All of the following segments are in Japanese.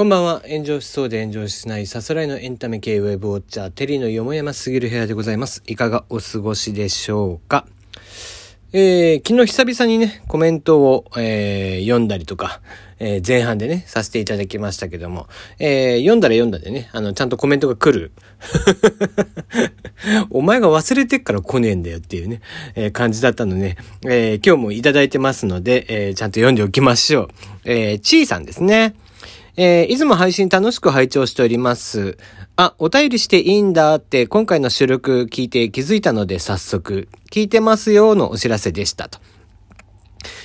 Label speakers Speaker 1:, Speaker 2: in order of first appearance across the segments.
Speaker 1: こんばんは。炎上しそうで炎上しないさすらいのエンタメ系ウェブウォッチャー、テリーのよもやますぎる部屋でございます。いかがお過ごしでしょうか？えー、昨日久々にね、コメントを、えー、読んだりとか、えー、前半でね、させていただきましたけども、えー、読んだら読んだでね、あの、ちゃんとコメントが来る。お前が忘れてっから来ねえんだよっていうね、えー、感じだったので、えー、今日もいただいてますので、えー、ちゃんと読んでおきましょう。えー、ちーさんですね。えー、いつも配信楽しく拝聴しております。あ、お便りしていいんだって今回の収録聞いて気づいたので早速、聞いてますよのお知らせでしたと。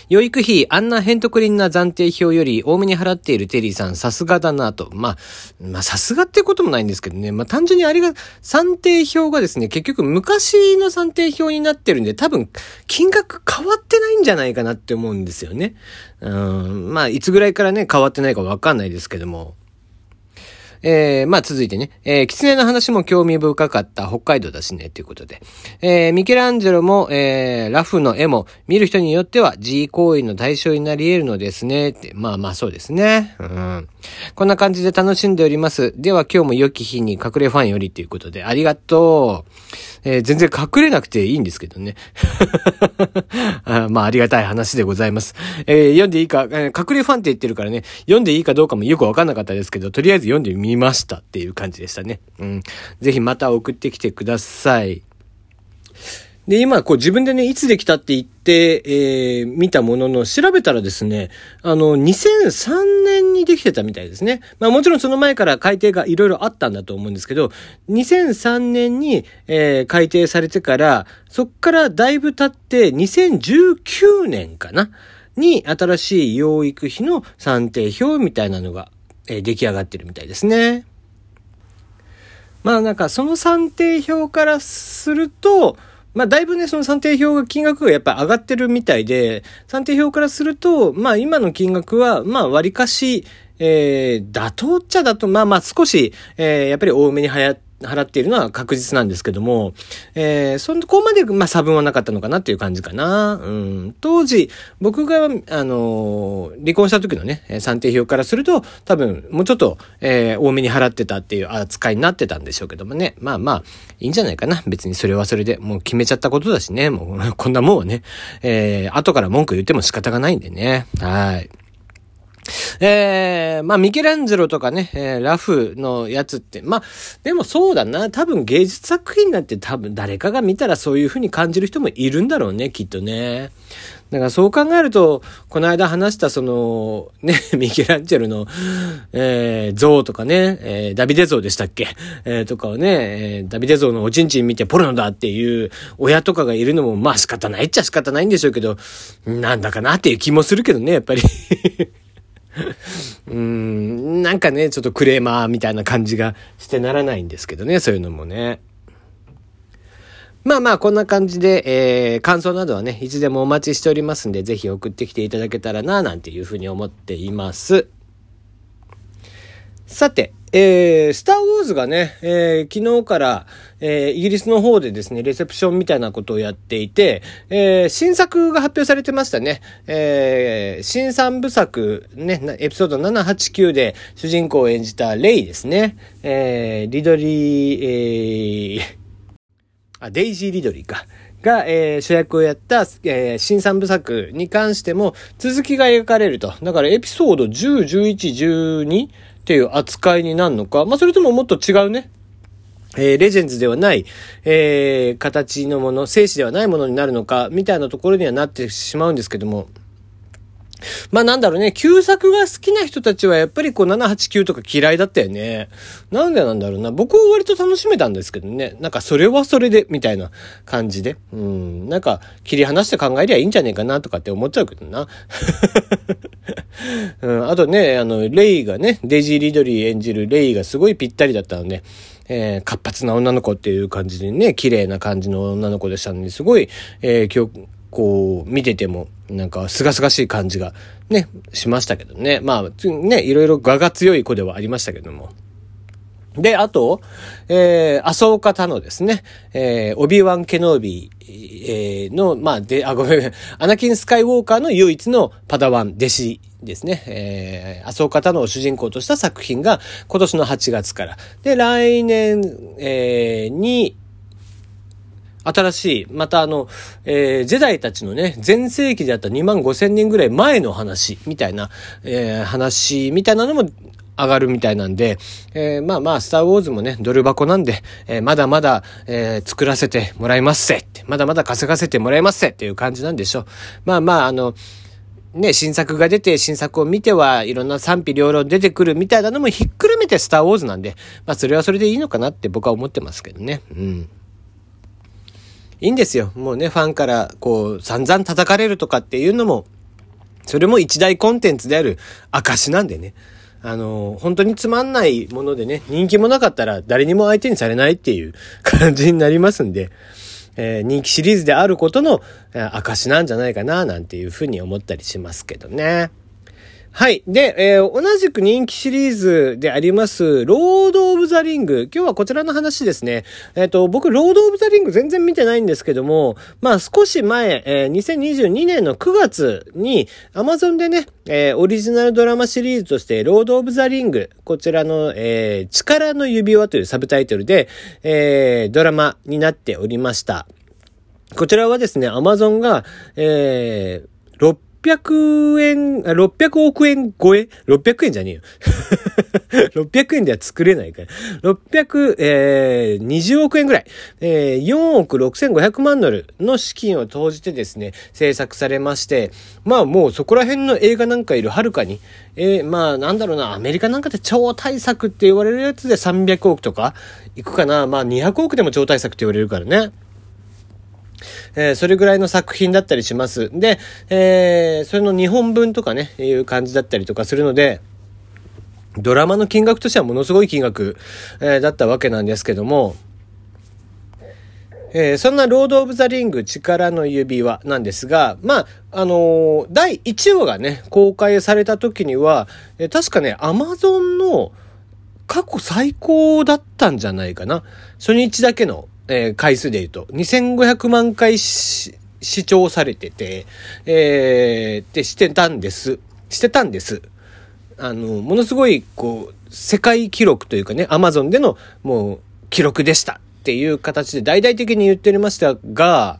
Speaker 1: 養育費、あんなヘントクリンな暫定表より多めに払っているテリーさん、さすがだなと。まあ、まあ、さすがってこともないんですけどね。まあ、単純にあれが、算定表がですね、結局昔の算定表になってるんで、多分、金額変わってないんじゃないかなって思うんですよね。うん、まあ、いつぐらいからね、変わってないかわかんないですけども。えー、まあ続いてね、えー、狐の話も興味深かった北海道だしね、ということで。えー、ミケランジェロも、えー、ラフの絵も見る人によっては G 行為の対象になり得るのですね、って。まあまあそうですね。うん。こんな感じで楽しんでおります。では今日も良き日に隠れファンよりということで、ありがとう。えー、全然隠れなくていいんですけどね。あまあありがたい話でございます。えー、読んでいいか、えー、隠れファンって言ってるからね、読んでいいかどうかもよくわかんなかったですけど、とりあえず読んでみましたっていう感じでしたね。うん。ぜひまた送ってきてください。で、今、こう自分でね、いつできたって言って、えー、見たものの、調べたらですね、あの、2003年にできてたみたいですね。まあもちろんその前から改定がいろいろあったんだと思うんですけど、2003年に、えー、改定されてから、そっからだいぶ経って、2019年かな？に新しい養育費の算定表みたいなのがえー、出来上がってるみたいですね。まあなんかその算定表からすると、まあだいぶね、その算定表が金額がやっぱ上がってるみたいで、算定表からすると、まあ今の金額は、まあ割かし、えー、妥当っちゃだと、まあまあ少し、えー、やっぱり多めにはや、払っているのは確実なんですけども、えー、そこまで、まあ、差分はなかったのかなっていう感じかな。うん。当時、僕が、あのー、離婚した時のね、算定表からすると、多分、もうちょっと、えー、多めに払ってたっていう扱いになってたんでしょうけどもね。まあまあ、いいんじゃないかな。別にそれはそれで、もう決めちゃったことだしね。もう、こんなもんはね、えー、後から文句言っても仕方がないんでね。はい。えー、まあ、ミケランジェロとかね、えー、ラフのやつって、まあ、でもそうだな、多分芸術作品なんて多分誰かが見たらそういう風に感じる人もいるんだろうね、きっとね。だからそう考えると、この間話したその、ね、ミケランジェロの、えー、像とかね、えー、ダビデ像でしたっけ？えー、とかをね、えー、ダビデ像のおちんちん見てポルノだっていう親とかがいるのも、まあ仕方ないっちゃ仕方ないんでしょうけど、なんだかなっていう気もするけどね、やっぱり。うーん、なんかね、ちょっとクレーマーみたいな感じがしてならないんですけどね、そういうのもね。まあまあ、こんな感じで、えー、感想などはね、いつでもお待ちしておりますんで、ぜひ送ってきていただけたらな、なんていうふうに思っています。さて、えー、スターウォーズがね、えー、昨日から、えー、イギリスの方でですね、レセプションみたいなことをやっていて、えー、新作が発表されてましたね。えー、新三部作、ね、エピソード789で主人公を演じたレイですね。えー、リドリー、えー、あ、デイジー・リドリーか。が、えー、主役をやった、えー、新三部作に関しても続きが描かれると。だからエピソード10、11、12っていう扱いになるのか、まあ、それとももっと違うね、えー、レジェンズではない、えー、形のもの、生死ではないものになるのか、みたいなところにはなってしまうんですけども、まあなんだろうね、旧作が好きな人たちはやっぱりこう789とか嫌いだったよね。なんでなんだろうな。僕は割と楽しめたんですけどね。なんかそれはそれで、みたいな感じで。うん。なんか切り離して考えりゃいいんじゃねえかなとかって思っちゃうけどな。うん、あとね、あの、レイがね、デジー・リドリー演じるレイがすごいぴったりだったので、えー、活発な女の子っていう感じでね、綺麗な感じの女の子でしたので、すごい、えー、今日、こう、見てても、なんか、すがすがしい感じが、ね、しましたけどね。まあ、ね、いろいろ我が強い子ではありましたけども。で、あと、えー、麻生方のですね、えー、オビワン・ケノービーえー、の、まあ、で、あ、ごめん、アナキン・スカイウォーカーの唯一のパダワン、弟子ですね。えー、麻生方の主人公とした作品が今年の8月から。で、来年、えー、に、新しい、またあの、えー、ジェダイたちのね、前世紀であった2万5千年ぐらい前の話、みたいな、えー、話、みたいなのも上がるみたいなんで、えー、まあまあ、スターウォーズもね、ドル箱なんで、えー、まだまだ、えー、作らせてもらいますせって、まだまだ稼がせてもらいますせっていう感じなんでしょう。まあまあ、あの、ね、新作が出て、新作を見てはいろんな賛否両論出てくるみたいなのもひっくるめてスターウォーズなんで、まあそれはそれでいいのかなって僕は思ってますけどね。うん。いいんですよ。もうね、ファンからこう、散々叩かれるとかっていうのも、それも一大コンテンツである証なんでね。あの、本当につまんないものでね、人気もなかったら誰にも相手にされないっていう 感じになりますんで、えー、人気シリーズであることの証なんじゃないかな、なんていうふうに思ったりしますけどね。はい。で、えー、同じく人気シリーズであります、ロード・オブ・ザ・リング。今日はこちらの話ですね。えっ、ー、と、僕、ロード・オブ・ザ・リング全然見てないんですけども、まあ少し前、えー、2022年の9月に、アマゾンでね、えー、オリジナルドラマシリーズとして、ロード・オブ・ザ・リング、こちらの、えー、力の指輪というサブタイトルで、えー、ドラマになっておりました。こちらはですね、アマゾンが、えー、600円、600億円超え ?600 円じゃねえよ。600円では作れないから。600、えー、20億円ぐらい。えー、4億6500万ドルの資金を投じてですね、制作されまして、まあもうそこら辺の映画なんかいるはるかに、えー、まあなんだろうな、アメリカなんかで超大作って言われるやつで300億とかいくかな。まあ200億でも超大作って言われるからね。えー、それぐらいの作品だったりします。で、えー、それの2本分とかね、いう感じだったりとかするので、ドラマの金額としてはものすごい金額、えー、だったわけなんですけども、えー、そんなロード・オブ・ザ・リング力の指輪なんですが、まあ、あのー、第1話がね、公開された時には、えー、確かね、アマゾンの過去最高だったんじゃないかな。初日だけのえー、回数で言うと、2500万回視聴されてて、えー、ってしてたんです。してたんです。あの、ものすごい、こう、世界記録というかね、アマゾンでの、もう、記録でしたっていう形で大々的に言っておりましたが、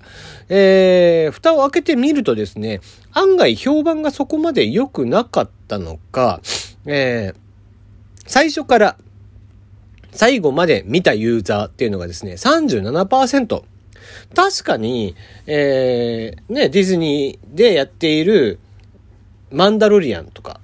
Speaker 1: えー、蓋を開けてみるとですね、案外評判がそこまで良くなかったのか、えー、最初から、最後まで見たユーザーっていうのがですね、37%。確かに、えー、ね、ディズニーでやっているマンダロリアンとか、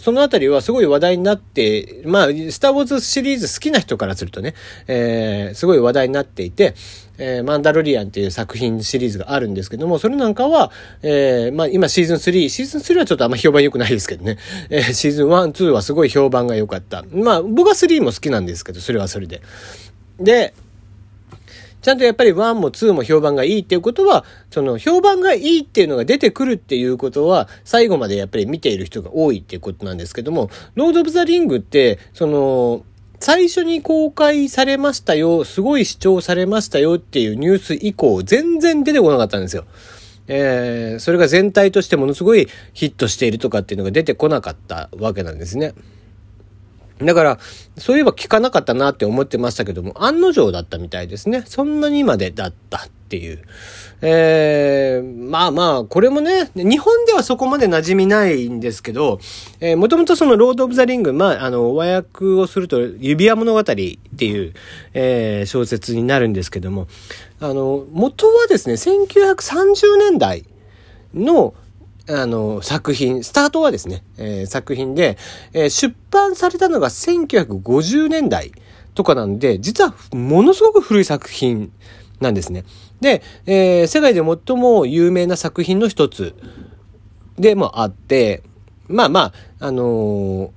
Speaker 1: そのあたりはすごい話題になって、まあ、スターウォーズシリーズ好きな人からするとね、えー、すごい話題になっていて、えー、マンダロリアンっていう作品シリーズがあるんですけども、それなんかは、えー、まあ今シーズン3、シーズン3はちょっとあんま評判良くないですけどね、えー、シーズン1、2はすごい評判が良かった。まあ僕は3も好きなんですけど、それはそれで。で、ちゃんとやっぱり1も2も評判がいいっていうことは、その評判がいいっていうのが出てくるっていうことは、最後までやっぱり見ている人が多いっていうことなんですけども、ロード・オブ・ザ・リングって、その、最初に公開されましたよ、すごい視聴されましたよっていうニュース以降、全然出てこなかったんですよ。えー、それが全体としてものすごいヒットしているとかっていうのが出てこなかったわけなんですね。だから、そういえば聞かなかったなって思ってましたけども、案の定だったみたいですね。そんなにまでだったっていう。えー、まあまあ、これもね、日本ではそこまで馴染みないんですけど、えー、もともとそのロード・オブ・ザ・リング、まあ、あの、和訳をすると、指輪物語っていう、えー、小説になるんですけども、あの、元はですね、1930年代の、あの、作品、スタートはですね、えー、作品で、えー、出版されたのが1950年代とかなんで、実はものすごく古い作品なんですね。で、えー、世界で最も有名な作品の一つでもあって、まあまあ、あの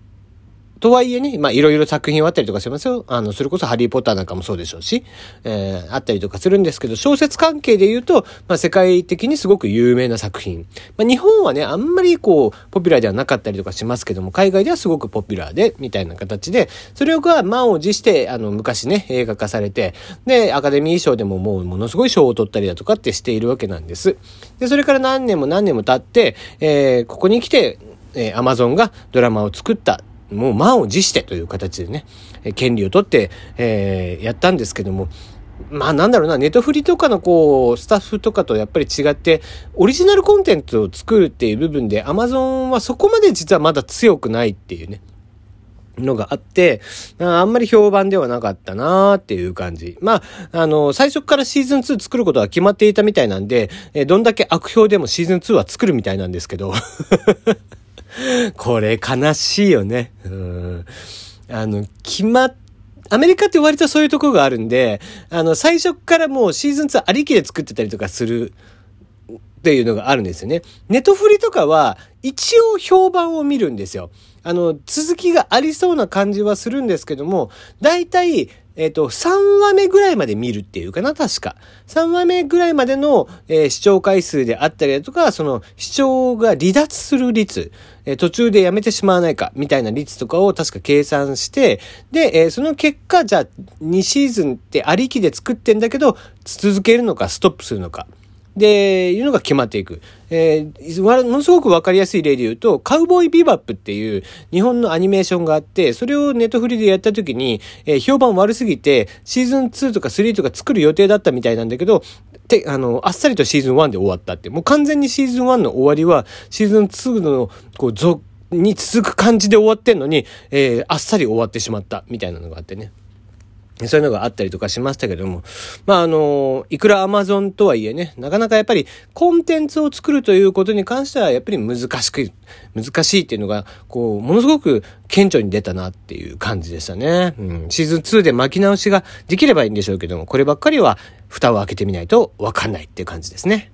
Speaker 1: とはいえね、まあいろいろ作品はあったりとかしますよ。あの、それこそハリーポッターなんかもそうでしょうし、えー、あったりとかするんですけど、小説関係で言うと、まあ世界的にすごく有名な作品。まあ日本はね、あんまりこう、ポピュラーではなかったりとかしますけども、海外ではすごくポピュラーで、みたいな形で、それが満を持して、あの、昔ね、映画化されて、で、アカデミー賞でももうものすごい賞を取ったりだとかってしているわけなんです。で、それから何年も何年も経って、えー、ここに来て、えー、アマゾンがドラマを作った。もう満を持してという形でね、権利を取って、えー、やったんですけども、まあなんだろうな、ネトフリとかのこう、スタッフとかとやっぱり違って、オリジナルコンテンツを作るっていう部分で、アマゾンはそこまで実はまだ強くないっていうね。のがあって、あんまり評判ではなかったなーっていう感じ。まあ、あの、最初からシーズン2作ることは決まっていたみたいなんで、えどんだけ悪評でもシーズン2は作るみたいなんですけど。これ悲しいよね。あの、決まっアメリカって割とそういうところがあるんで、あの、最初からもうシーズン2ありきで作ってたりとかするっていうのがあるんですよね。ネトフリとかは一応評判を見るんですよ。あの、続きがありそうな感じはするんですけども、大体、えっ、ー、と、3話目ぐらいまで見るっていうかな、確か。3話目ぐらいまでの、えー、視聴回数であったりだとか、その視聴が離脱する率、えー、途中でやめてしまわないか、みたいな率とかを確か計算して、で、えその結果、じゃあ、2シーズンってありきで作ってんだけど、続けるのか、ストップするのか。で、いうのが決まっていく。えー、ものすごくわかりやすい例で言うと、カウボーイビバップっていう日本のアニメーションがあって、それをネットフリでやった時に、えー、評判悪すぎて、シーズン2とか3とか作る予定だったみたいなんだけど、て、あの、あっさりとシーズン1で終わったって。もう完全にシーズン1の終わりは、シーズン2の、こう、続、に続く感じで終わってんのに、えー、あっさり終わってしまった、みたいなのがあってね。そういうのがあったりとかしましたけども、まああの、いくらアマゾンとはいえね、なかなかやっぱりコンテンツを作るということに関してはやっぱり難しく、難しいっていうのが、こう、ものすごく顕著に出たなっていう感じでしたね。うん、シーズン2で巻き直しができればいいんでしょうけども、こればっかりは蓋を開けてみないとわかんないっていう感じですね。